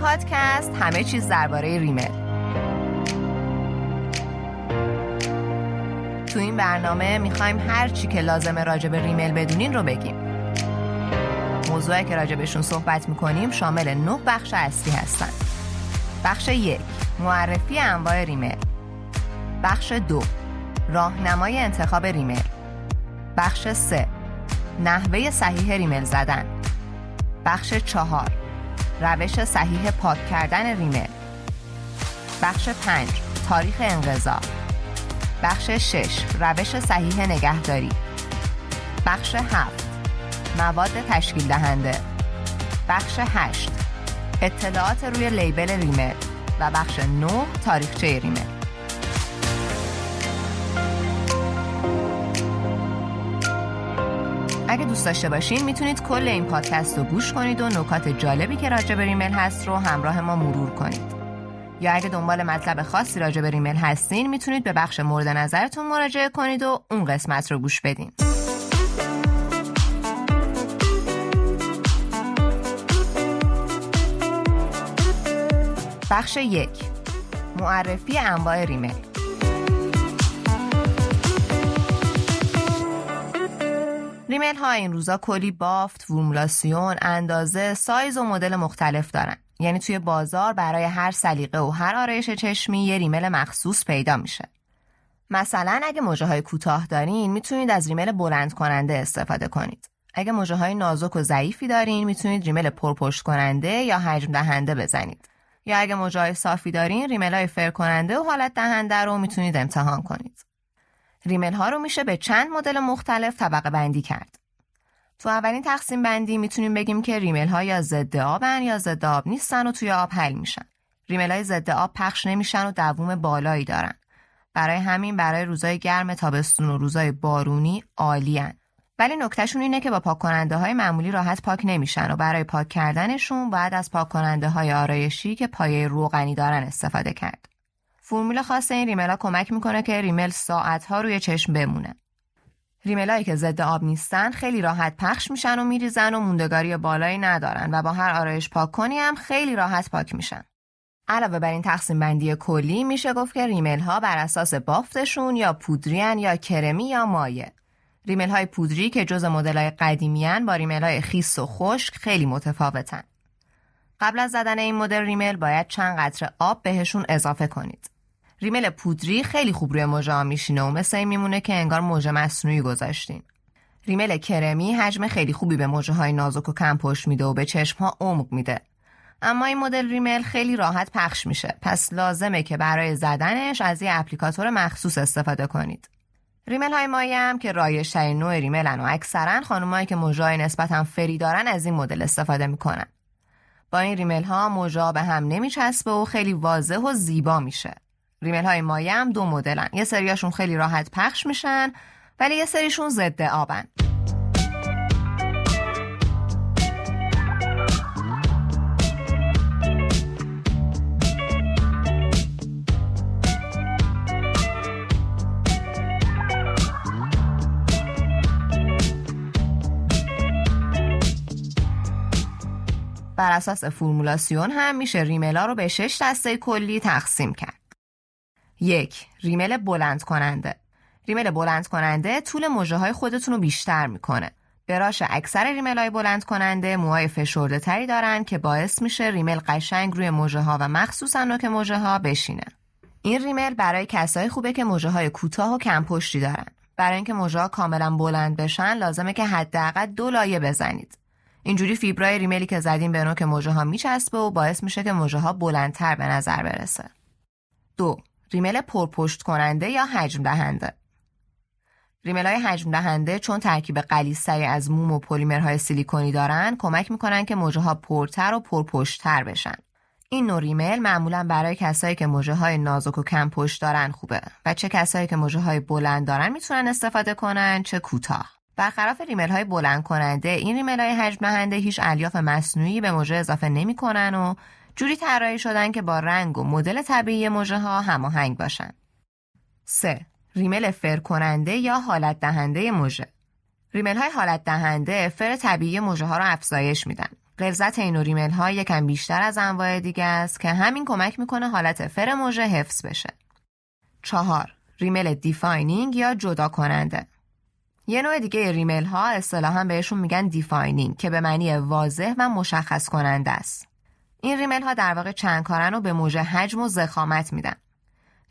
پادکست همه چیز درباره ریمل تو این برنامه می‌خوایم هر چی که لازمه راجع به ریمل بدونین رو بگیم. موضوعی که راجع بهشون صحبت می‌کنیم شامل نه بخش اصلی هستن. بخش یک معرفی انواع ریمل بخش دو راهنمای انتخاب ریمل بخش سه نحوه صحیح ریمل زدن. بخش چهار روش صحیح پاک کردن ریمل بخش پنج تاریخ انقضا. بخش شش روش صحیح نگهداری. بخش هفت مواد تشکیل دهنده. بخش هشت اطلاعات روی لیبل ریمل و بخش 9 تاریخچه ریمل دوست داشته باشین می‌تونید کل این پادکست رو گوش کنید و نکات جالبی که راجع به ریمل هست رو همراه ما مرور کنید. یا اگه دنبال مطلب خاصی راجع به ریمل هستین می‌تونید به بخش مورد نظرتون مراجعه کنید و اون قسمت رو گوش بدین. بخش یک. معرفی انواع ریمل ریمل ها این روزا کلی بافت، فرمولاسیون، اندازه، سایز و مدل مختلف دارن. یعنی توی بازار برای هر سلیقه و هر آرایش چشمی یه ریمل مخصوص پیدا میشه. مثلا اگه موجه های کوتاه دارین می‌تونید از ریمل بلند کننده استفاده کنید. اگه موجه های نازک و ضعیفی دارین می‌تونید ریمل پرپشت کننده یا حجم دهنده بزنید. یا اگه موجه های صافی دارین ریمل های فر کننده و حالت دهنده رو می‌تونید امتحان کنید. ریمل ها رو میشه به چند مدل مختلف طبقه بندی کرد. تو اولین تقسیم بندی می‌تونیم بگیم که ریمل ها یا ضد آبن یا ضد آب نیستن و توی آب حل میشن. ریمل های ضد آب پخش نمیشن و دووم بالایی دارن. برای همین برای روزای گرم تابستون و روزای بارونی عالیان. ولی نکتهشون اینه که با پاک کننده های معمولی راحت پاک نمیشن و برای پاک کردنشون باید از پاک کننده های آرایشی که پایه روغنی دارن استفاده کرد. فرمول خاص این ریمل ها کمک می‌کنه که ریمل ساعت ها روی چشم بمونه. ریمل که ضد آب نیستن خیلی راحت پخش میشن و میریزن و موندگاری بالایی ندارن و با هر آرایش پاک کنی هم خیلی راحت پاک میشن. علاوه بر این تقسیم بندی کلی میشه گفت که ریمل ها بر اساس بافتشون یا پودریان یا کرمی یا مایع. ریمل های پودری که جز مدل های قدیمیان با ریمل های خیس و خشک خیلی متفاوتن. قبل از زدن این مدل ریمل باید چند قطره آب بهشون اضافه کنید. ریمل پودری خیلی خوب روی موژه ها میشینه و مثل این میمونه که انگار موژه مصنوعی گذاشتین. ریمل کرمی حجم خیلی خوبی به موجه های نازک و کم پشت میده و به چشم ها عمق میده. اما این مدل ریمل خیلی راحت پخش میشه پس لازمه که برای زدنش از یه اپلیکاتور مخصوص استفاده کنید. ریمل های مایه هم که رایج ترین نوع ریملن و اکثرا خانمایی که موژه نسبتا فری دارن از این مدل استفاده می‌کنن. با این ریمل ها موژه به هم نمیچسبه و خیلی واضح و زیبا میشه. ریمل های مایه هم دو مدلن یه سریاشون خیلی راحت پخش میشن ولی یه سریشون ضد آبن بر اساس فرمولاسیون هم میشه ریملا رو به شش دسته کلی تقسیم کرد. یک ریمل بلند کننده ریمل بلند کننده طول موجه های خودتون رو بیشتر می‌کنه. براش اکثر ریمل های بلند کننده موهای فشرده تری دارن که باعث میشه ریمل قشنگ روی موجه ها و مخصوصا نوک موجه ها بشینه. این ریمل برای کسای خوبه که موجه های کوتاه و کم پشتی دارن. برای اینکه موجه ها کاملا بلند بشن لازمه که حداقل دو لایه بزنید. اینجوری فیبرای ریملی که زدیم به نوک موجه ها میچسبه و باعث میشه که موجه ها بلندتر به نظر برسه. دو ریمل پرپشت کننده یا حجم دهنده ریمل های حجم دهنده چون ترکیب قلیستری از موم و پلیمرهای سیلیکونی دارن کمک می‌کنن که موجه ها پرتر و پرپشتتر بشن. این نوع ریمل معمولا برای کسایی که موجه های نازک و کم پشت دارن خوبه و چه کسایی که موجه های بلند دارن می‌تونن استفاده کنن چه کوتاه. برخلاف ریمل های بلند کننده این ریمل های حجم دهنده هیچ الیاف مصنوعی به موجه اضافه نمی‌کنن و جوری طراحی شدن که با رنگ و مدل طبیعی موجه ها هماهنگ باشن. 3. ریمل فر کننده یا حالت دهنده موژه ریمل های حالت دهنده فر طبیعی موژه ها رو افزایش میدن. غلظت این ریمل ها یکم بیشتر از انواع دیگه است که همین کمک می‌کنه حالت فر موژه حفظ بشه. چهار ریمل defining یا جدا کننده یه نوع دیگه ریمل ها اصطلاحا بهشون میگن defining که به معنی واضح و مشخص کننده است. این ریمل ها در واقع چند کارن و به مژه حجم و ضخامت میدن.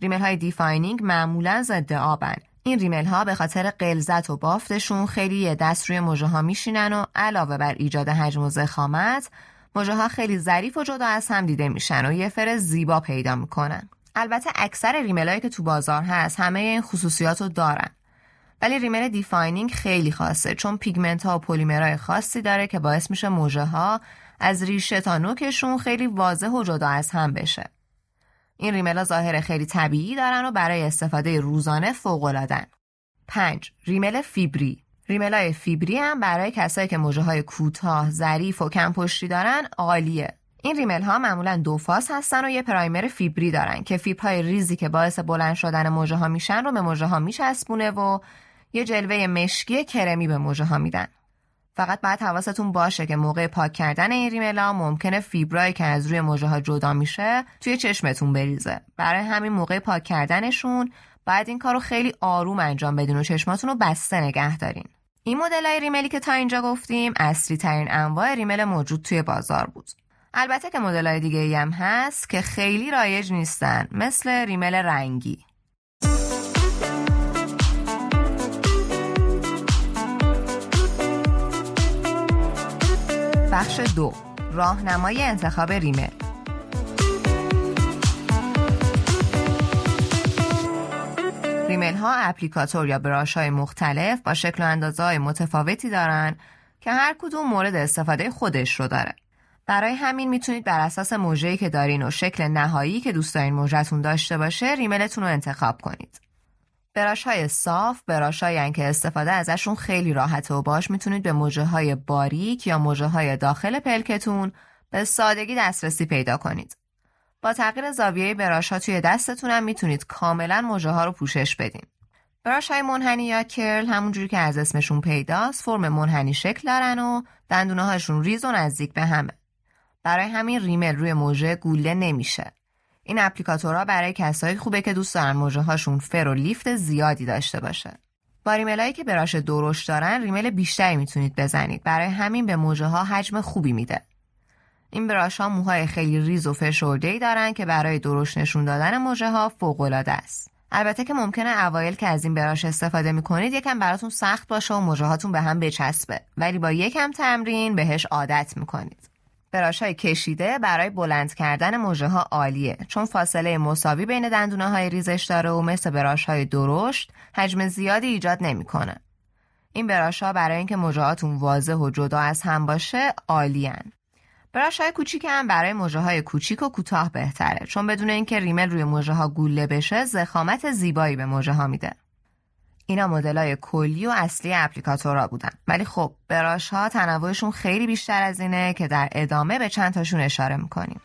ریمل های defining معمولا ضد آبن. این ریمل ها به خاطر غلظت و بافتشون خیلی دست روی مژه ها میشینن و علاوه بر ایجاد حجم و ضخامت مژه ها خیلی ظریف و جدا از هم دیده میشن و یه فر زیبا پیدا می‌کنن. البته اکثر ریمل که تو بازار هست همه این خصوصیات رو دارن. ولی ریمل defining خیلی خاصه چون پیگمنت ها و پلیمرهای خاصی داره که باعث میشه مژه ها از ریشه تا نوکشون خیلی واضح و جدا از هم بشه. این ریمل ظاهر خیلی طبیعی دارن و برای استفاده روزانه فوق العادن. 5. ریمل فیبری ریمل های فیبری هم برای کسایی که مژه های کوتاه، ظریف و کم پشتی دارن عالیه. این ریمل ها معمولا دو فاز هستن و یه پرایمر فیبری دارن که فیبرهای ریزی که باعث بلند شدن موجه ها میشن رو به موجه ها میچسبونه و یه جلوه مشکی کرمی به موجه ها میدن. فقط باید حواستون باشه که موقع پاک کردن این ریملا ممکنه فیبرایی که از روی موجه ها جدا میشه توی چشمتون بریزه. برای همین موقع پاک کردنشون باید این کار رو خیلی آروم انجام بدین و چشماتون رو بسته نگه دارین. این مدل ریملی که تا اینجا گفتیم اصلی ترین انواع ریمل موجود توی بازار بود. البته که مدل های دیگه هم هست که خیلی رایج نیستن مثل ریمل رنگی. بخش دو راهنمای انتخاب ریمل ریمل ها اپلیکاتور یا براش های مختلف با شکل و اندازه های متفاوتی دارن که هر کدوم مورد استفاده خودش رو داره. برای همین می‌تونید بر اساس موجهی که دارین و شکل نهایی که دوست دارین موجهتون داشته باشه ریملتون رو انتخاب کنید. براش های صاف براش های که استفاده ازشون خیلی راحته و باش می‌تونید به موجه های باریک یا موجه های داخل پلکتون به سادگی دسترسی پیدا کنید. با تغییر زاویه براش ها توی دستتون هم می‌تونید کاملا موجه ها رو پوشش بدین. brush های منحنی یا curl همونجوری که از اسمشون پیداست فرم منحنی شکل دارن و دندونه هاشون ریز و نزدیک به همه. برای همین ریمل روی مژه گوله نمیشه. این applicator ها برای کسایی خوبه که دوست دارن مژه هاشون فر و lift زیادی داشته باشه. با ریملایی که brush درشت دارن ریمل بیشتری می‌تونید بزنید. برای همین به مژه ها حجم خوبی میده. این brush ها موهای خیلی ریز و فشرده دارن که برای درشت نشون دادن مژه ها فوق العاده است. البته که ممکنه اوایل که از این brush استفاده می‌کنید یکم براتون سخت باشه و مژه هاتون به هم بچسبه ولی با یکم تمرین بهش عادت می‌کنید. براش های کشیده برای بلند کردن موجه ها عالیه چون فاصله مساوی بین دندونه های ریزش داره و مثل براش های درشت حجم زیادی ایجاد نمی‌کنه. این براش ها برای اینکه موجهاتون واضح و جدا از هم باشه عالیان. براش های کوچیک هم برای موجه های کوچیک و کوتاه بهتره چون بدون اینکه ریمل روی موجه ها گوله بشه زخامت زیبایی به موجه ها میده. اینا های کلی و اصلی اپلیکاتورها بودن. ولی خب براش ها تنوعشون خیلی بیشتر از اینه که در ادامه به چند تاشون اشاره می‌کنیم.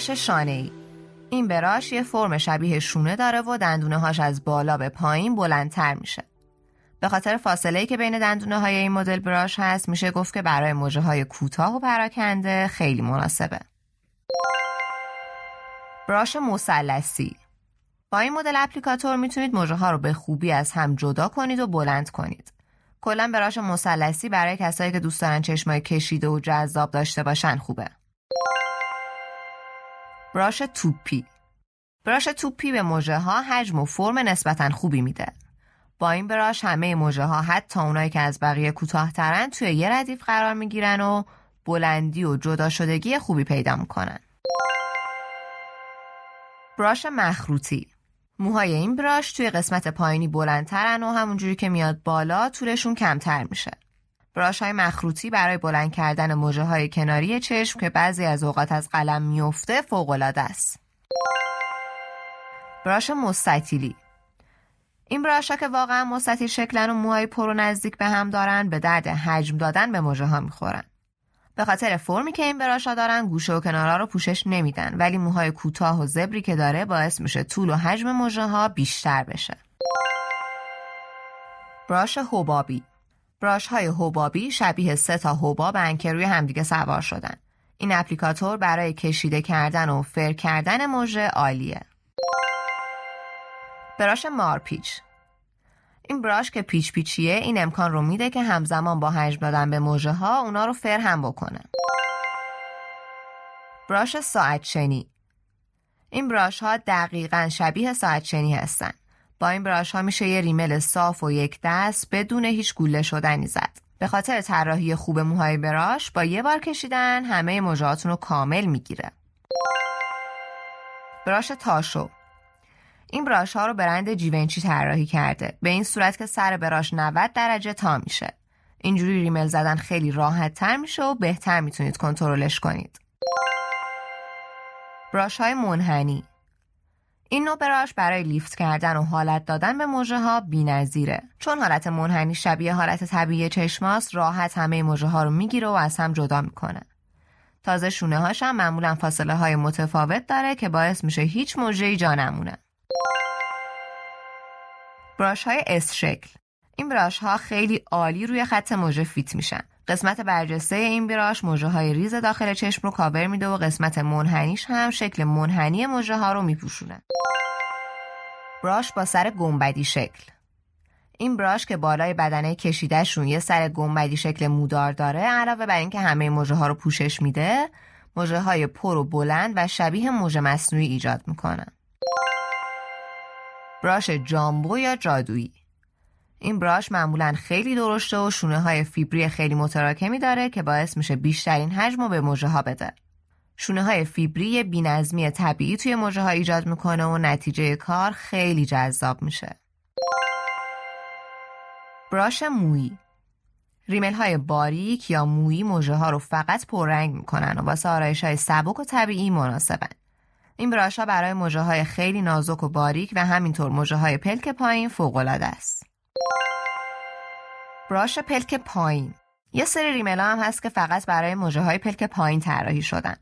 براش شانه ای این براش یه فرم شبیه شونه داره و دندونه هاش از بالا به پایین بلندتر میشه. به خاطر فاصله ای که بین دندونه های این مدل براش هست میشه گفت که برای موجه های کوتاه و پراکنده خیلی مناسبه. براش مثلثی. با این مدل اپلیکاتور می‌تونید موجه ها رو به خوبی از هم جدا کنید و بلند کنید. کلا براش مثلثی برای کسایی که دوست دارن چشمای کشیده و جذاب داشته باشن خوبه. براش توپی. براش توپی به موجه ها حجم و فرم نسبتا خوبی میده. با این براش همه موجه ها حتی اونایی که از بقیه کوتاهترن توی یه ردیف قرار می‌گیرن و بلندی و جدا شدگی خوبی پیدا می‌کنن. براش مخروطی. موهای این براش توی قسمت پایینی بلندترن و همونجوری که میاد بالا طولشون کمتر میشه. براش های مخروطی برای بلند کردن موجه های کناری چشم که بعضی از اوقات از قلم میفته فوقالعاده است. brush مستطیلی این brush ها که واقعا مستطیل شکلن و موهای پر و نزدیک به هم دارن به درد حجم دادن به مژه ها می‌خورن. به خاطر فرمی که این brush ا دارن گوشه و کنارها رو پوشش نمیدن ولی موهای کوتاه و زبری که داره باعث میشه طول و حجم مژه ها بیشتر بشه. brush حبابی brush های حبابی شبیه سه تا حبابن که روی همدیگه سوار شدن. این applicator برای کشیده کردن و فر کردن مژه عالیه. براش مارپیچ این براش که پیچ پیچیه این امکان رو میده که همزمان با حجم دادن به موجه ها اونا رو فر هم بکنه. براش ساعت شنی این براش ها دقیقا شبیه ساعت شنی هستن. با این براش ها میشه یه ریمل صاف و یک دست بدون هیچ گوله شدنی زد. به خاطر طراحی خوب موهای براش با یه بار کشیدن همه موجهاتون رو کامل می‌گیره. براش تاشو. این براش ها رو برند جیونچی طراحی کرده. به این صورت که سر براش 90 درجه تا میشه. اینجوری ریمل زدن خیلی راحت تر میشه و بهتر می‌تونید کنترلش کنید. براش های منحنی. این نوع براش برای لیفت کردن و حالت دادن به موجه ها بی نظیره. چون حالت منحنی شبیه حالت طبیعی چشماست راحت همه موجه ها رو می‌گیره و از هم جدا می‌کنه. تازه شونه هاش هم معمولا فاصله های متفاوت داره که باعث میشه هیچ مژه ای جا نمونه. brush های S شکل این brush ها خیلی عالی روی خط مژه fit میشن قسمت برجسته این brush مژه های ریز داخل چشم رو کاور میده و قسمت منحنیش هم شکل منحنی مژه ها رو میپوشونه. brush با سر گنبدی شکل. این brush که بالای بدنه کشیده‌شون یه سر گنبدی شکل مودار داره علاوه بر اینکه همه مژه ها رو پوشش میده موجه های پر و بلند و شبیه موجه مصنوعی ایجاد می‌کنن. براش جامبو یا جادویی. این براش معمولا خیلی درشته و شونه های فیبری خیلی متراکمی داره که باعث میشه بیشترین حجم رو به موجه ها بده. شونه های فیبری بینظمی طبیعی توی موجه ها ایجاد می‌کنه و نتیجه کار خیلی جذاب میشه. براش مویی ریمل های باریک یا مویی مژه ها رو فقط پررنگ می‌کنن و واسه آرایش های سبک و طبیعی مناسبن. این brush ها برای مژه های خیلی نازک و باریک و همینطور مژه های پلک پایین فوق است. brush پلک پایین یه سری ریملا هم هست که فقط برای مژه های پلک پایین طراحی شدن.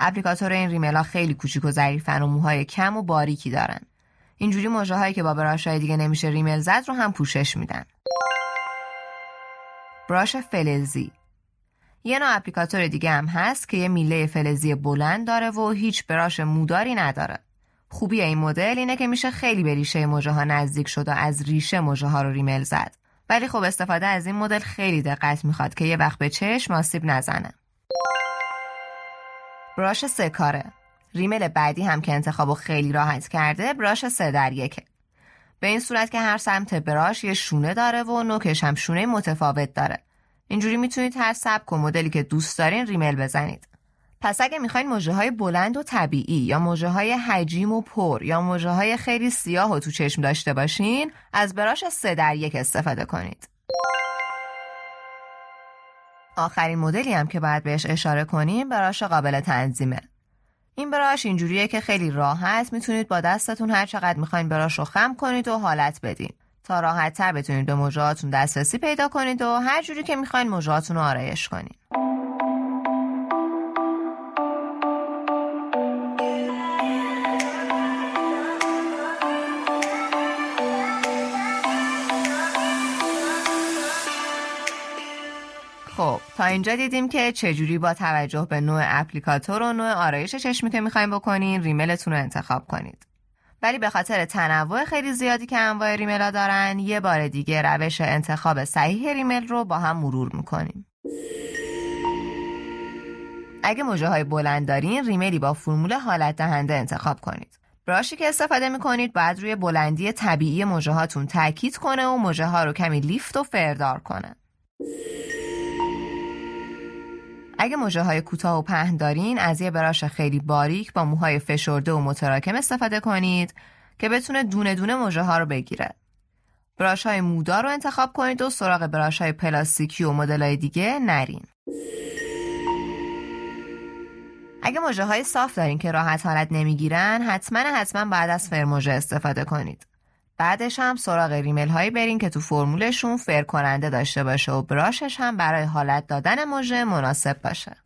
applicator این ریملا خیلی کوچیک و ظریفن و موهای کم و باریکی دارن. اینجوری مژه هایی که با brush های دیگه نمیشه ریمل زد رو هم پوشش میدن. براش فلزی یه نوع اپلیکاتور دیگه هم هست که یه میله فلزی بلند داره و هیچ براش موداری نداره. خوبی این مدل اینه که میشه خیلی به ریشه موجه ها نزدیک شد و از ریشه موجه ها رو ریمل زد. ولی خب استفاده از این مدل خیلی دقت می‌خواد که یه وقت به چشم آسیب نزنه. براش سه کاره. ریمل بعدی هم که انتخابو خیلی راحت کرده براش سه در یکه. به این صورت که هر سمت براش یه شونه داره و نوکش هم شونه متفاوت داره. اینجوری می‌تونید هر سبک و مدلی که دوست دارین ریمل بزنید. پس اگه می‌خواین موجه های بلند و طبیعی یا موجه های حجیم و پر یا موجه های خیلی سیاه و تو چشم داشته باشین از براش سه در یک استفاده کنید. آخرین مدلی هم که باید بهش اشاره کنیم براش قابل تنظیمه. این براش اینجوریه که خیلی راحت می‌تونید با دستتون هر چقدر می‌خواین براش رو خم کنید و حالت بدین تا راحت تر بتونید به موجهاتون دسترسی پیدا کنید و هر جوری که می‌خواین موجهاتون رو آرایش کنید. تا اینجا دیدیم که چجوری با توجه به نوع اپلیکاتور و نوع آرایش چشمی که می‌خوایم بکنین ریملتون رو انتخاب کنید. ولی به خاطر تنوع خیلی زیادی که انواع ریملا دارن یه بار دیگه روش انتخاب صحیح ریمل رو با هم مرور می‌کنیم. اگه موجه های بلند دارین ریملی با فرمول حالت دهنده انتخاب کنید. براشی که استفاده می‌کنید باید روی بلندی طبیعی موجه هاتون تاکید کنه و موجه ها رو کمی لیفت و فردار کنه. اگه مژه های کوتاه و پهن دارین از یه براش خیلی باریک با موهای فشرده و متراکم استفاده کنید که بتونه دونه دونه مژه ها رو بگیره. براش های مودار رو انتخاب کنید و سراغ براش های پلاستیکی و مدل های دیگه نرین. اگه مژه های صاف دارین که راحت حالت نمی‌گیرن حتما حتما بعد از فرموژه استفاده کنید. بعدش هم سراغ ریمل هایی برین که تو فرمولشون فر کننده داشته باشه و براشش هم برای حالت دادن مژه مناسب باشه.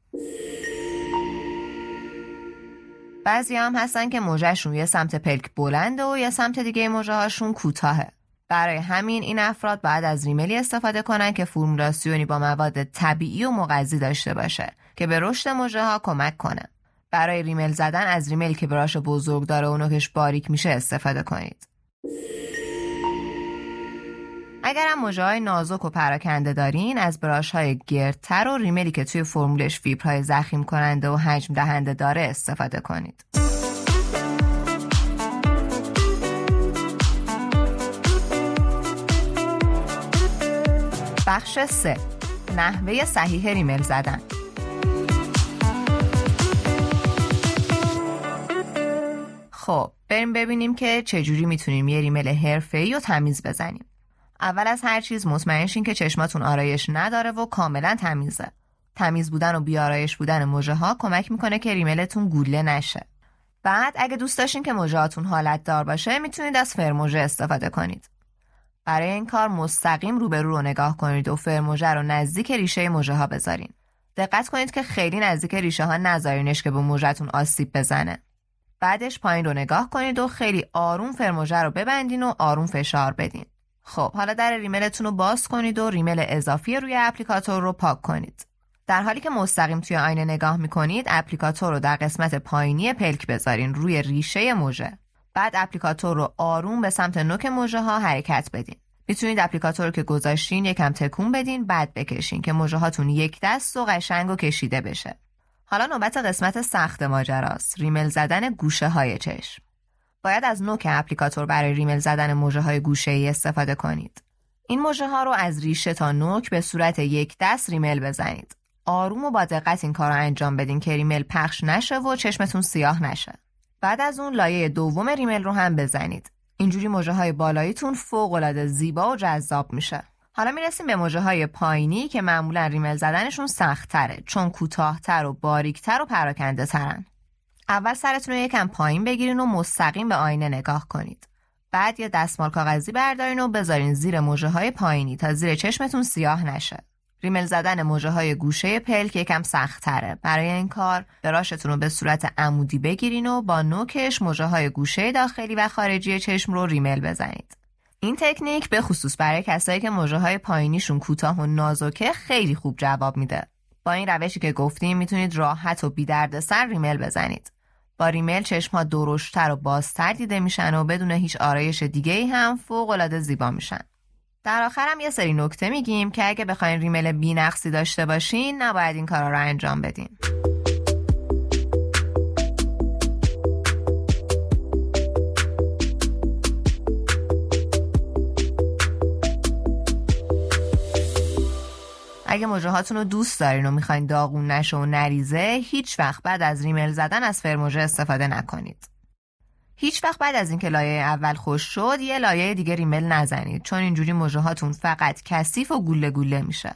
بعضی هم هستن که مژه‌شون یه سمت پلک بلنده و یه سمت دیگه مژه هاشون کوتاهه. برای همین این افراد باید از ریملی استفاده کنن که فرمولاسیونی با مواد طبیعی و مغذی داشته باشه که به رشد مژه ها کمک کنه. برای ریمل زدن از ریملی که brush بزرگ داره و نوکش باریک میشه استفاده کنید. اگر هم مژه های نازک و پراکنده دارین از brush های گردتر و ریملی که توی فرمولش فیبرهای ضخیم کننده و حجم دهنده داره استفاده کنید. بخش 3 نحوه صحیح ریمل زدن. خب بریم ببینیم که چجوری می‌تونیم یه ریمل حرفه‌ای رو تمیز بزنیم. اول از هر چیز مطمئن شین که چشماتون آرایش نداره و کاملا تمیزه. تمیز بودن و بیارایش بودن موجه ها کمک می‌کنه که ریملتون گوله نشه. بعد اگه دوست داشتین که موجهاتون حالت دار باشه می‌تونید از فرموژه استفاده کنید. برای این کار مستقیم روبرو رو نگاه کنید و فرموژه رو نزدیک ریشه موجه ها بذارین. دقت کنید که خیلی نزدیک ریشه ها نذارینش که به موجهتون آسیب بزنه. بعدش پایین رو نگاه کنید و خیلی آروم فرموژه رو ببندین و آروم فشار بدین. خب حالا در ریملتون رو باز کنید و ریمل اضافی روی اپلیکاتور رو پاک کنید. در حالی که مستقیم توی آینه نگاه می‌کنید اپلیکاتور رو در قسمت پایینی پلک بذارین روی ریشه موژه. بعد اپلیکاتور رو آروم به سمت نوک موژه ها حرکت بدین. می‌تونید اپلیکاتور رو که گذاشتین یکم تکون بدین بعد بکشین که موژه هاتون یک دست و قشنگ و کشیده بشه. حالا نوبت قسمت سخت ماجراست. ریمل زدن گوشه های چشم. باید از نوک اپلیکاتور برای ریمل زدن موجه های گوشه ای استفاده کنید. این موجه ها رو از ریشه تا نوک به صورت یک دست ریمل بزنید. آروم و با دقت این کار رو انجام بدین که ریمل پخش نشه و چشمتون سیاه نشه. بعد از اون لایه دوم ریمل رو هم بزنید. اینجوری موجه های بالاییتون فوق العاده زیبا و جذاب میشه. حالا می‌رسیم به موجه های پایینی که معمولا ریمل زدنشون سخت تره چون کوتاهتر و باریکتر و پراکنده ترن. اول سرتون رو یکم پایین بگیرین و مستقیم به آینه نگاه کنید. بعد یه دستمال کاغذی بردارین و بذارین زیر موجه های پایینی تا زیر چشمتون سیاه نشه. ریمل زدن موجه های گوشه پلک یکم سخت تره. برای این کار براشتون رو به صورت عمودی بگیرین و با نوکش موجه های گوشه داخلی و خارجی چشم رو ریمل بزنید. این تکنیک به خصوص برای کسایی که موجه های پایینیشون کوتاه و نازکه خیلی خوب جواب میده. با این روشی که گفتیم می‌تونید راحت و بی سر ریمل بزنید. با ریمل چشم ها درشتر و بازتر دیده میشن و بدون هیچ آرایش دیگه ای هم فوق العاده زیبا میشن. در آخرم یه سری نکته میگیم که اگه بخواین ریمل بینقصی داشته باشین نباید این کارا رو انجام بدین. اگه مژه رو دوست دارین و می‌خواین داغون نشه و نریزه هیچ وقت بعد از ریمل زدن از فرموژه استفاده نکنید. هیچ وقت بعد از اینکه لایه اول خوش شد یه لایه دیگه ریمل نزنید چون اینجوری هاتون فقط کثیف و گوله گوله میشه.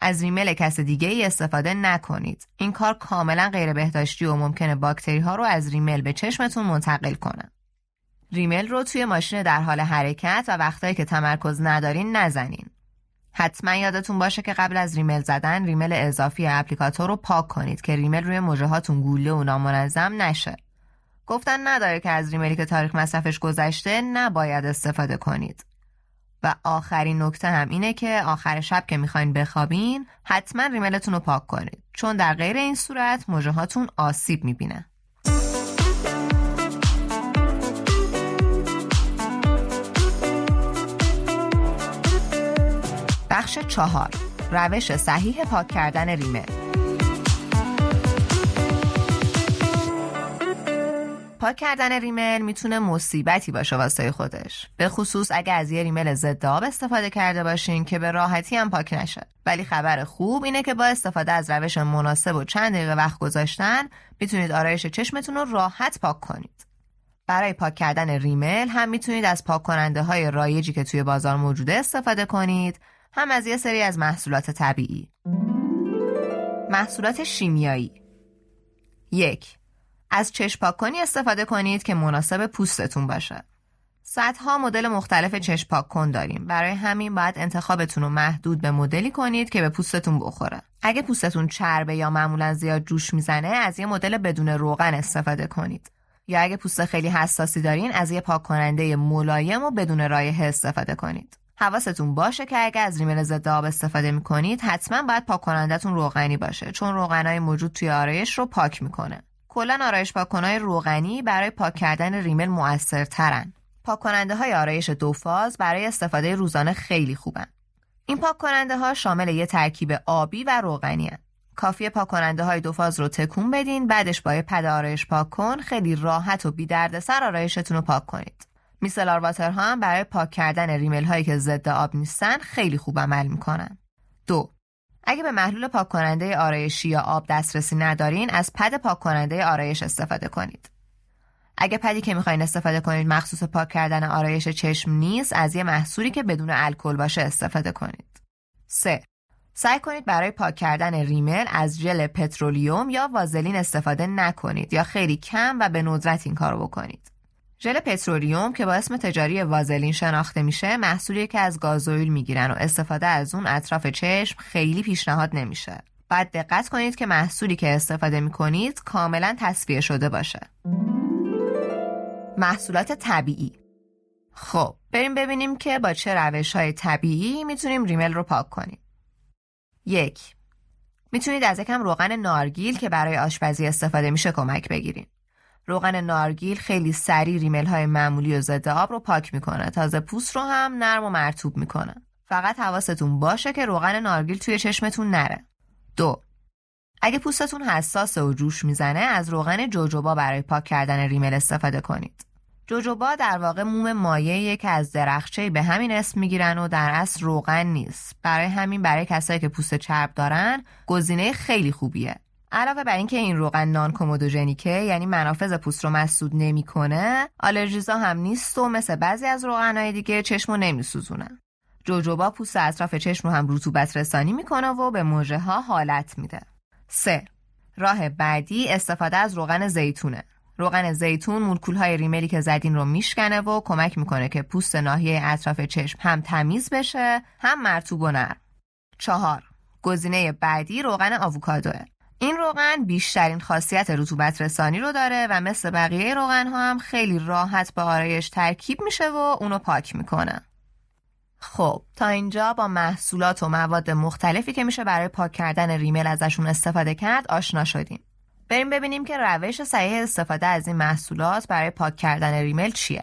از ریمل کس دیگه ای استفاده نکنید. این کار کاملا غیر بهداشتی و ممکنه باکتری ها رو از ریمل به چشمتون منتقل کنه. ریمل رو توی ماشین در حال حرکت و وقتایی که تمرکز ندارین نزنین. حتما یادتون باشه که قبل از ریمل زدن ریمل اضافی اپلیکاتور رو پاک کنید که ریمل روی موجه هاتون گوله و نامنظم نشه. گفتن نداره که از ریملی که تاریخ مصرفش گذشته نباید استفاده کنید. و آخرین نکته هم اینه که آخر شب که می‌خواین بخوابین حتما ریملتون رو پاک کنید چون در غیر این صورت موجه هاتون آسیب می‌بینه. بخش چهار. روش صحیح پاک کردن ریمل پاک کردن ریمل می‌تونه مصیبتی باشه واسه خودش. به خصوص اگه از یه ریمل ضد آب استفاده کرده باشین که به راحتی هم پاک نشه ولی خبر خوب اینه که با استفاده از روش مناسب و چند دقیقه وقت گذاشتن می‌تونید آرایش چشمتون رو راحت پاک کنید. برای پاک کردن ریمل هم می‌تونید از پاک کننده های رایجی که توی بازار موجوده استفاده کنید. هم از یه سری از محصولات طبیعی محصولات شیمیایی یک از چشم پاک کنی استفاده کنید که مناسب پوستتون باشه. صدها مدل مختلف چشم پاک کن داریم. برای همین باید انتخابتون رو محدود به مدلی کنید که به پوستتون بخوره. اگه پوستتون چربه یا معمولا زیاد جوش می‌زنه از یه مدل بدون روغن استفاده کنید. یا اگه پوست خیلی حساسی دارین از یه پاک کننده ملایم و بدون رایحه استفاده کنید. حواستون باشه که اگه از ریمل ضد آب استفاده می‌کنید حتما باید پاک کنندتون روغنی باشه چون روغنای موجود توی آرایش رو پاک می‌کنه. کلا آرایش پاککنهای روغنی برای پاک کردن ریمل موثرترن. پاک کننده های آرایش دو فاز برای استفاده روزانه خیلی خوبن. این پاک کننده ها شامل یه ترکیب آبی و روغنی هن. کافی پاک کننده های دو فاز رو تکون بدین بعدش با یه پد آرایش پاک کن خیلی راحت و بی سر آرایشتون رو پاک کنید. میسلار واتر ها هم برای پاک کردن ریمل هایی که ضد آب نیستن خیلی خوب عمل می‌کنن. دو اگه به محلول پاک کننده آرایشی یا آب دسترسی ندارین از پد پاک کننده آرایش استفاده کنید. اگه پدی که می‌خواین استفاده کنید مخصوص پاک کردن آرایش چشم نیست از یه محصولی که بدون الکل باشه استفاده کنید. 3. سعی کنید برای پاک کردن ریمل از ژل پترولیوم یا وازلین استفاده نکنید یا خیلی کم و به ندرت این کارو بکنید. ژل پترولیوم که با اسم تجاری وازلین شناخته میشه محصولی که از گازوئیل می‌گیرن و استفاده از اون اطراف چشم خیلی پیشنهاد نمیشه. بعد دقت کنید که محصولی که استفاده می‌کنید کاملا تصفیه شده باشه. محصولات طبیعی خب بریم ببینیم که با چه روش های طبیعی می‌تونیم ریمل رو پاک کنیم. یک می‌تونید از یکم روغن نارگیل که برای آشپزی استفاده میشه کمک بگیرید. روغن نارگیل خیلی سریع ریمل های معمولی و ضد آب رو پاک می‌کنه. تازه پوست رو هم نرم و مرتوب می‌کنه. فقط حواستون باشه که روغن نارگیل توی چشمتون نره. دو. اگه پوستتون حساسه و جوش می‌زنه از روغن جوجوبا برای پاک کردن ریمل استفاده کنید. جوجوبا در واقع موم مایعیه که از درخچه به همین اسم می‌گیرن و در اصل روغن نیست. برای همین برای کسایی که پوست چرب دارن گزینه خیلی خوبیه. علاوه بر اینکه این روغن نان کومودوژنیکه یعنی منافذ پوست رو مسدود نمی‌کنه آلرژیزا هم نیست و مثل بعضی از روغنهای دیگه چشمو نمیسوزونه جوجوبا پوست اطراف چشم رو هم رطوبت رسانی می‌کنه و به موجه ها حالت میده 3. راه بعدی استفاده از روغن زیتونه روغن زیتون مولکول های ریملی که زدین رو میشکنه و کمک می‌کنه که پوست ناحیه اطراف چشم هم تمیز بشه هم مرتوب و نرم. چهار گزینه بعدی روغن آووکادوه. این روغن بیشترین خاصیت رطوبت رسانی رو داره و مثل بقیه روغن ها هم خیلی راحت به آرایش ترکیب میشه و اونو پاک می‌کنه. خب تا اینجا با محصولات و مواد مختلفی که میشه برای پاک کردن ریمل ازشون استفاده کرد آشنا شدیم. بریم ببینیم که روش صحیح استفاده از این محصولات برای پاک کردن ریمل چیه.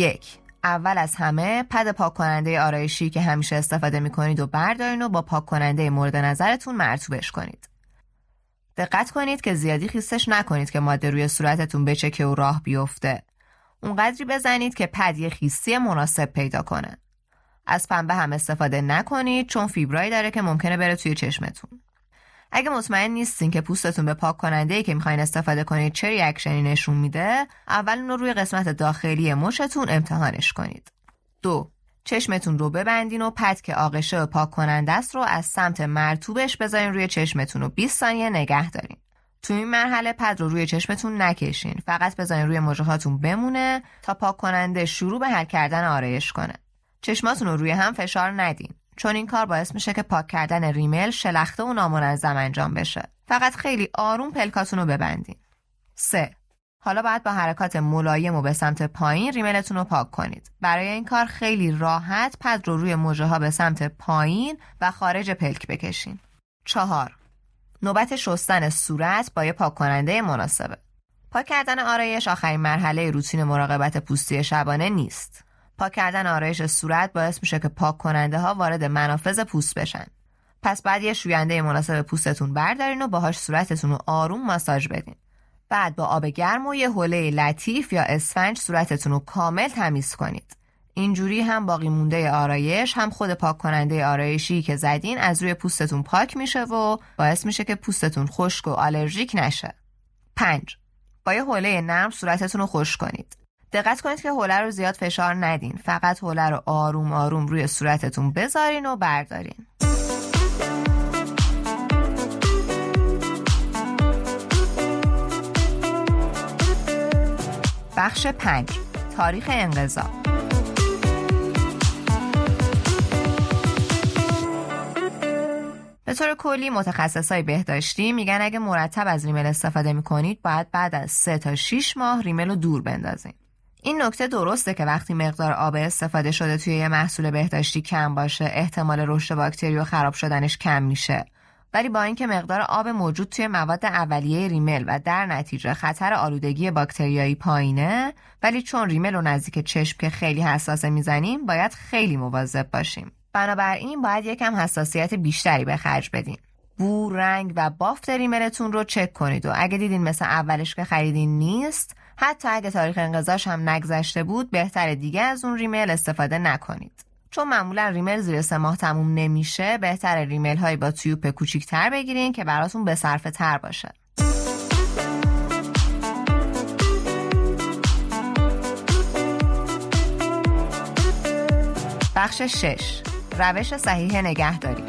یک اول از همه پد پاک کننده آرایشی که همیشه استفاده می کنید و بردارین و با پاک کننده مورد نظرتون مرتوبش کنید. دقت کنید که زیادی خیستش نکنید که ماده روی صورتتون بچکه و راه بیفته. اونقدری بزنید که پد یه خیستی مناسب پیدا کنه. از پنبه هم استفاده نکنید چون فیبرایی داره که ممکنه بره توی چشمتون. اگه مطمئن نیستین که پوستتون به پاک کننده ای که می‌خواین استفاده کنید چه ریاکشنی نشون میده اول اون رو روی قسمت داخلی مشتون امتحانش کنید. دو چشمتون رو ببندین و پد که آغشه و پاک کننده است رو از سمت مرتوبش بذارین روی چشمتون و 20 ثانیه نگه دارین. تو این مرحله پد رو روی چشمتون نکشین فقط بذارین روی مژه بمونه تا پاک کننده شروع به حل کردن آرایش کنه. چشماتون رو روی هم فشار ندین. چون این کار باعث میشه که پاک کردن ریمل شلخته و نامنظم انجام بشه فقط خیلی آروم پلکاتون رو ببندین 3. حالا باید با حرکات ملایم و به سمت پایین ریملتون رو پاک کنید. برای این کار خیلی راحت پد رو روی موجه ها به سمت پایین و خارج پلک بکشین. چهار نوبت شستن صورت با یه پاک کننده مناسبه. پاک کردن آرایش آخرین مرحله روتین مراقبت پوستی شبانه نیست. پاک کردن آرایش صورت باعث میشه که پاک کننده ها وارد منافذ پوست بشن. پس بعد یه شوینده مناسب پوستتون بردارین و باهاش صورتتون رو آروم ماساژ بدین. بعد با آب گرم و یه حوله لطیف یا اسفنج صورتتون رو کامل تمیز کنید. اینجوری هم باقی مونده آرایش هم خود پاک کننده آرایشی که زدین از روی پوستتون پاک میشه و باعث میشه که پوستتون خشک و آلرژیک نشه. 5. با یه حوله نرم صورتتون رو خوش کنید. دقت کنید که حوله رو زیاد فشار ندین. فقط حوله رو آروم آروم روی صورتتون بذارین و بردارین. بخش 5 تاریخ انقضا به طور کلی متخصصای بهداشتی میگن اگه مرتب از ریمل استفاده می‌کنید باید بعد از 3 تا 6 ماه ریمل رو دور بندازین. این نکته درسته که وقتی مقدار آب استفاده شده توی یه محصول بهداشتی کم باشه احتمال رشد باکتری و خراب شدنش کم میشه. ولی با اینکه مقدار آب موجود توی مواد اولیه ریمل و در نتیجه خطر آلودگی باکتریایی پایینه ولی چون ریمل رو نزدیک چشم که خیلی حساسه می‌زنیم باید خیلی مواظب باشیم. بنابراین باید یکم حساسیت بیشتری به خرج بدین. بو رنگ و بافت ریملتون رو چک کنید و اگه دیدین مثل اولش که خریدین نیست حتی اگه تاریخ انقضاش هم نگذشته بود بهتر دیگه از اون ریمل استفاده نکنید. چون معمولا ریمل زیر سه ماه تموم نمیشه بهتر ریمل هایی با تیوب کوچیکتر بگیرین که براتون به صرفه تر باشه. بخش 6 روش صحیح نگهداری.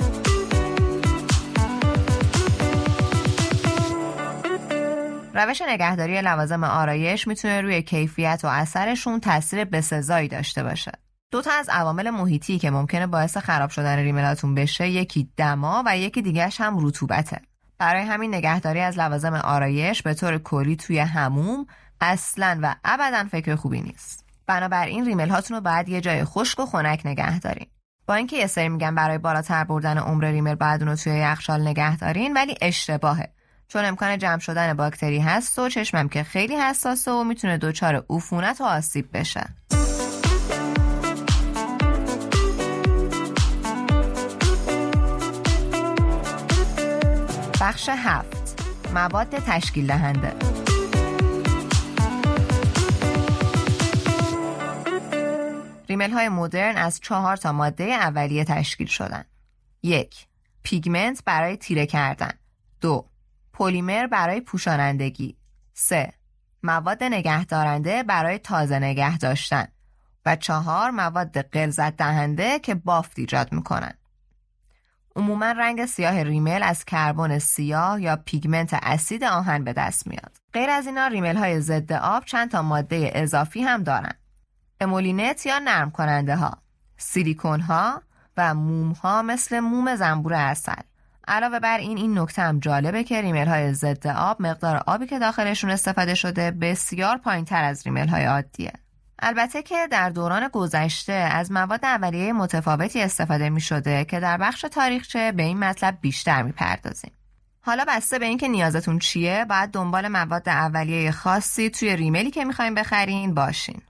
روش نگهداری لوازم آرایش می‌تونه روی کیفیت و اثرشون تاثیر بسزایی داشته باشه. دو تا از عوامل محیطی که ممکنه باعث خراب شدن ریملاتون بشه یکی دما و یکی دیگهش هم رطوبته. برای همین نگهداری از لوازم آرایش به طور کلی توی هموم اصلا و ابدا فکر خوبی نیست. بنابراین ریمل هاتون رو باید یه جای خشک و خنک نگه دارین. با اینکه یه سری میگن برای بالاتر بردن عمر ریمل باید اونو توی یخچال نگه دارین ولی اشتباهه. چون امکان جمع شدن باکتری هست و چشمم که خیلی حساسه و می‌تونه دچار عفونت و آسیب بشه. بخش هفت. مواد تشکیل دهنده. ریمل های مدرن از چهار تا ماده اولیه تشکیل شدن. یک. پیگمنت برای تیره کردن. دو. پلیمر برای پوشانندگی سه مواد نگهدارنده برای تازه نگه داشتن و چهار مواد غلظت دهنده که بافت ایجاد می‌کنن عموما رنگ سیاه ریمل از کربن سیاه یا پیگمنت اسید آهن به دست میاد. غیر از اینا ریمل های ضد آب چند تا ماده اضافی هم دارن. emollient یا نرم کننده ها، سیلیکون ها و موم ها مثل موم زنبور عسل. علاوه بر این این نکته هم جالبه که ریمل های ضد آب مقدار آبی که داخلشون استفاده شده بسیار پایین تر از ریمل های عادیه. البته که در دوران گذشته از مواد اولیه متفاوتی استفاده می شده که در بخش تاریخچه به این مطلب بیشتر می پردازیم. حالا بسته به اینکه نیازتون چیه باید دنبال مواد اولیه خاصی توی ریملی که می‌خوایم بخرین باشین.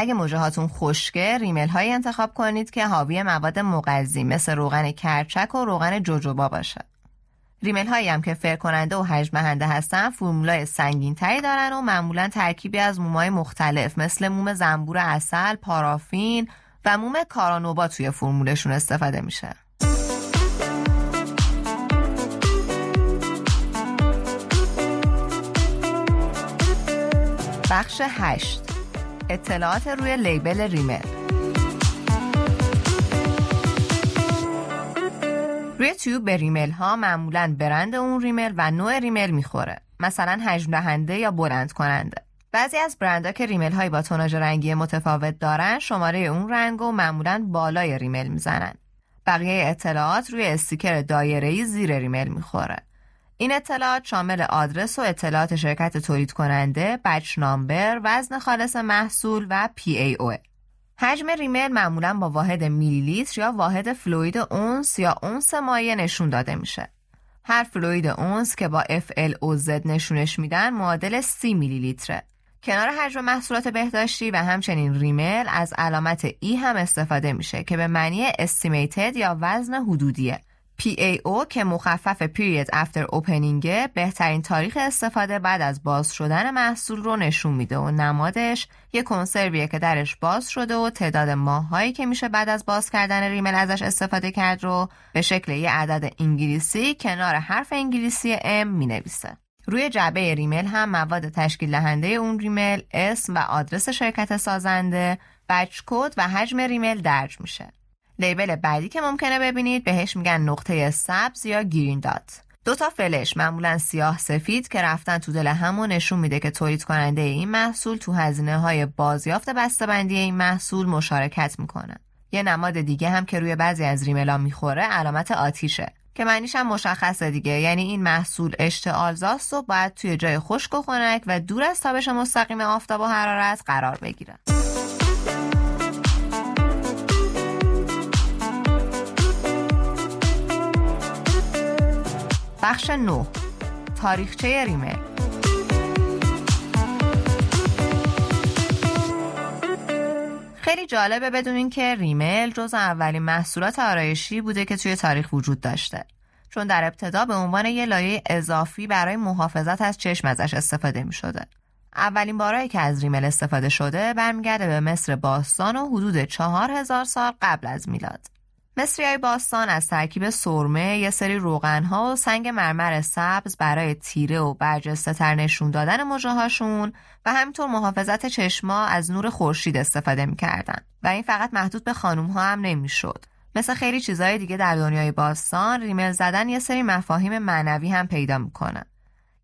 اگه موجه هاتون خشکه ریمل های انتخاب کنید که حاوی مواد مغذی مثل روغن کرچک و روغن جوجوبا باشه. ریمل هایی هم که فر کننده و هجمهنده هستن فرمولای سنگین تری دارن و معمولا ترکیبی از مومای مختلف مثل موم زنبور اصل، پارافین و موم کارانوبا توی فرمولشون استفاده میشه. بخش 8 اطلاعات روی لیبل ریمل روی تیوب به ریمل ها معمولا برند اون ریمل و نوع ریمل می‌خوره. مثلا حجم دهنده یا بلند کننده. بعضی از برندها که ریمل هایی با توناژ رنگی متفاوت دارن شماره اون رنگ و معمولا بالای ریمل می‌زنن. بقیه اطلاعات روی استیکر دایره‌ای زیر ریمل می‌خوره. این اطلاعات شامل آدرس و اطلاعات شرکت تولید کننده، بچ نامبر، وزن خالص محصول و PAO. حجم ریمل معمولا با واحد میلی لیتر یا واحد فلوید اونس یا اونس مایع نشون داده میشه. هر فلوید اونس که با FLOZ نشونش میدن معادل 30 میلی لیتره. کنار حجم محصولات بهداشتی و همچنین ریمل از علامت ای هم استفاده میشه که به معنی estimated یا وزن حدودیه. PAO که مخفف Period After Opening بهترین تاریخ استفاده بعد از باز شدن محصول رو نشون میده و نمادش یه کنسرویه که درش باز شده و تعداد ماههایی که میشه بعد از باز کردن ریمل ازش استفاده کرد رو به شکل یه عدد انگلیسی کنار حرف انگلیسی M می نویسه. روی جعبه ریمل هم مواد تشکیل دهنده اون ریمل، اسم و آدرس شرکت سازنده، بچ کد و حجم ریمل درج میشه. لیبل بعدی که ممکنه ببینید بهش میگن نقطه سبز یا گرین دات. دو تا فلش معمولا سیاه سفید که رفتن تو دل همون نشون میده که تولید کننده این محصول تو هزینه های بازیافت بسته‌بندی این محصول مشارکت می‌کنه. یه نماد دیگه هم که روی بعضی از ریملا می‌خوره علامت آتیشه که معنیش هم مشخصه دیگه یعنی این محصول اشتعالزاست و باید توی جای خشک و خنک و دور از تابش مستقیم آفتاب و حرارت قرار بگیره. بخش 9 تاریخچه ریمل خیلی جالبه بدونین که ریمل جز اولین محصولات آرایشی بوده که توی تاریخ وجود داشته چون در ابتدا به عنوان یه لایه اضافی برای محافظت از چشم ازش استفاده می شده. اولین بارایی که از ریمل استفاده شده برمیگرده به مصر باستان و حدود چهار هزار سال قبل از میلاد. مصری های باستان از ترکیب سرمه یه سری روغنها و سنگ مرمر سبز برای تیره و برجسته تر نشون دادن مجه هاشون و همینطور محافظت چشما از نور خورشید استفاده می‌کردن و این فقط محدود به خانوم ها هم نمی‌شد. مثل خیلی چیزهای دیگه در دنیای باستان ریمل زدن یه سری مفاهیم معنوی هم پیدا می‌کنه.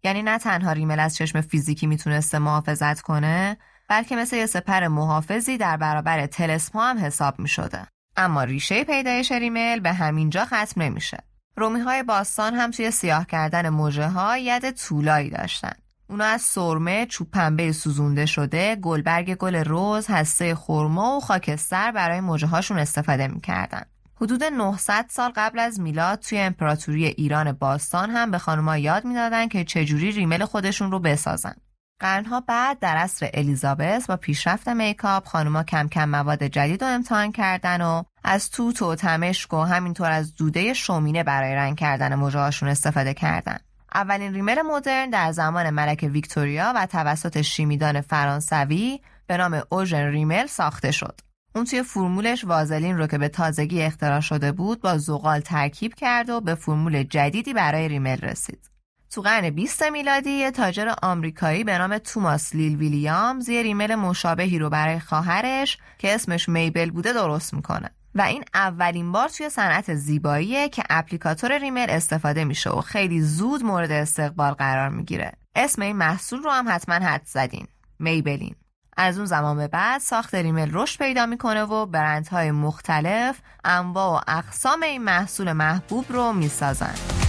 یعنی نه تنها ریمل از چشم فیزیکی می‌تونسته محافظت کنه بلکه مثل یه سپر محافظی در برابر تلسما هم حساب می‌شده. اما ریشه پیدایش ریمل به همینجا ختم نمیشه. رومی های باستان هم توی سیاه کردن موجه ها ید طولایی داشتن. اونا از سرمه، چوب پنبه سوزونده شده، گلبرگ گل روز، هسته خرما و خاکستر برای موجه هاشون استفاده می‌کردن. حدود 900 سال قبل از میلاد توی امپراتوری ایران باستان هم به خانمها یاد می‌دادن که چجوری ریمل خودشون رو بسازن. قرنها بعد در عصر الیزابت با پیشرفت میکاپ خانوما کم کم مواد جدید رو امتحان کردن و از توت و تمشک و همینطور از دوده شومینه برای رنگ کردن موجهاشون استفاده کردن. اولین ریمل مدرن در زمان ملک ویکتوریا و توسط شیمیدان فرانسوی به نام اوژن ریمل ساخته شد. اون توی فرمولش وازلین رو که به تازگی اختراع شده بود با زغال ترکیب کرد و به فرمول جدیدی برای ریمل رسید. تو قرن 20 میلادی یه تاجر آمریکایی به نام توماس لیل ویلیامز یه ریمل مشابهی رو برای خواهرش که اسمش میبل بوده درست می‌کنه. و این اولین بار توی صنعت زیباییه که اپلیکاتور ریمل استفاده میشه و خیلی زود مورد استقبال قرار می‌گیره. اسم این محصول رو هم حتما حد زدین. میبلین. از اون زمان به بعد ساخت ریمل رشد پیدا می‌کنه و برندهای مختلف انواع و اقسام این محصول محبوب رو می‌سازن.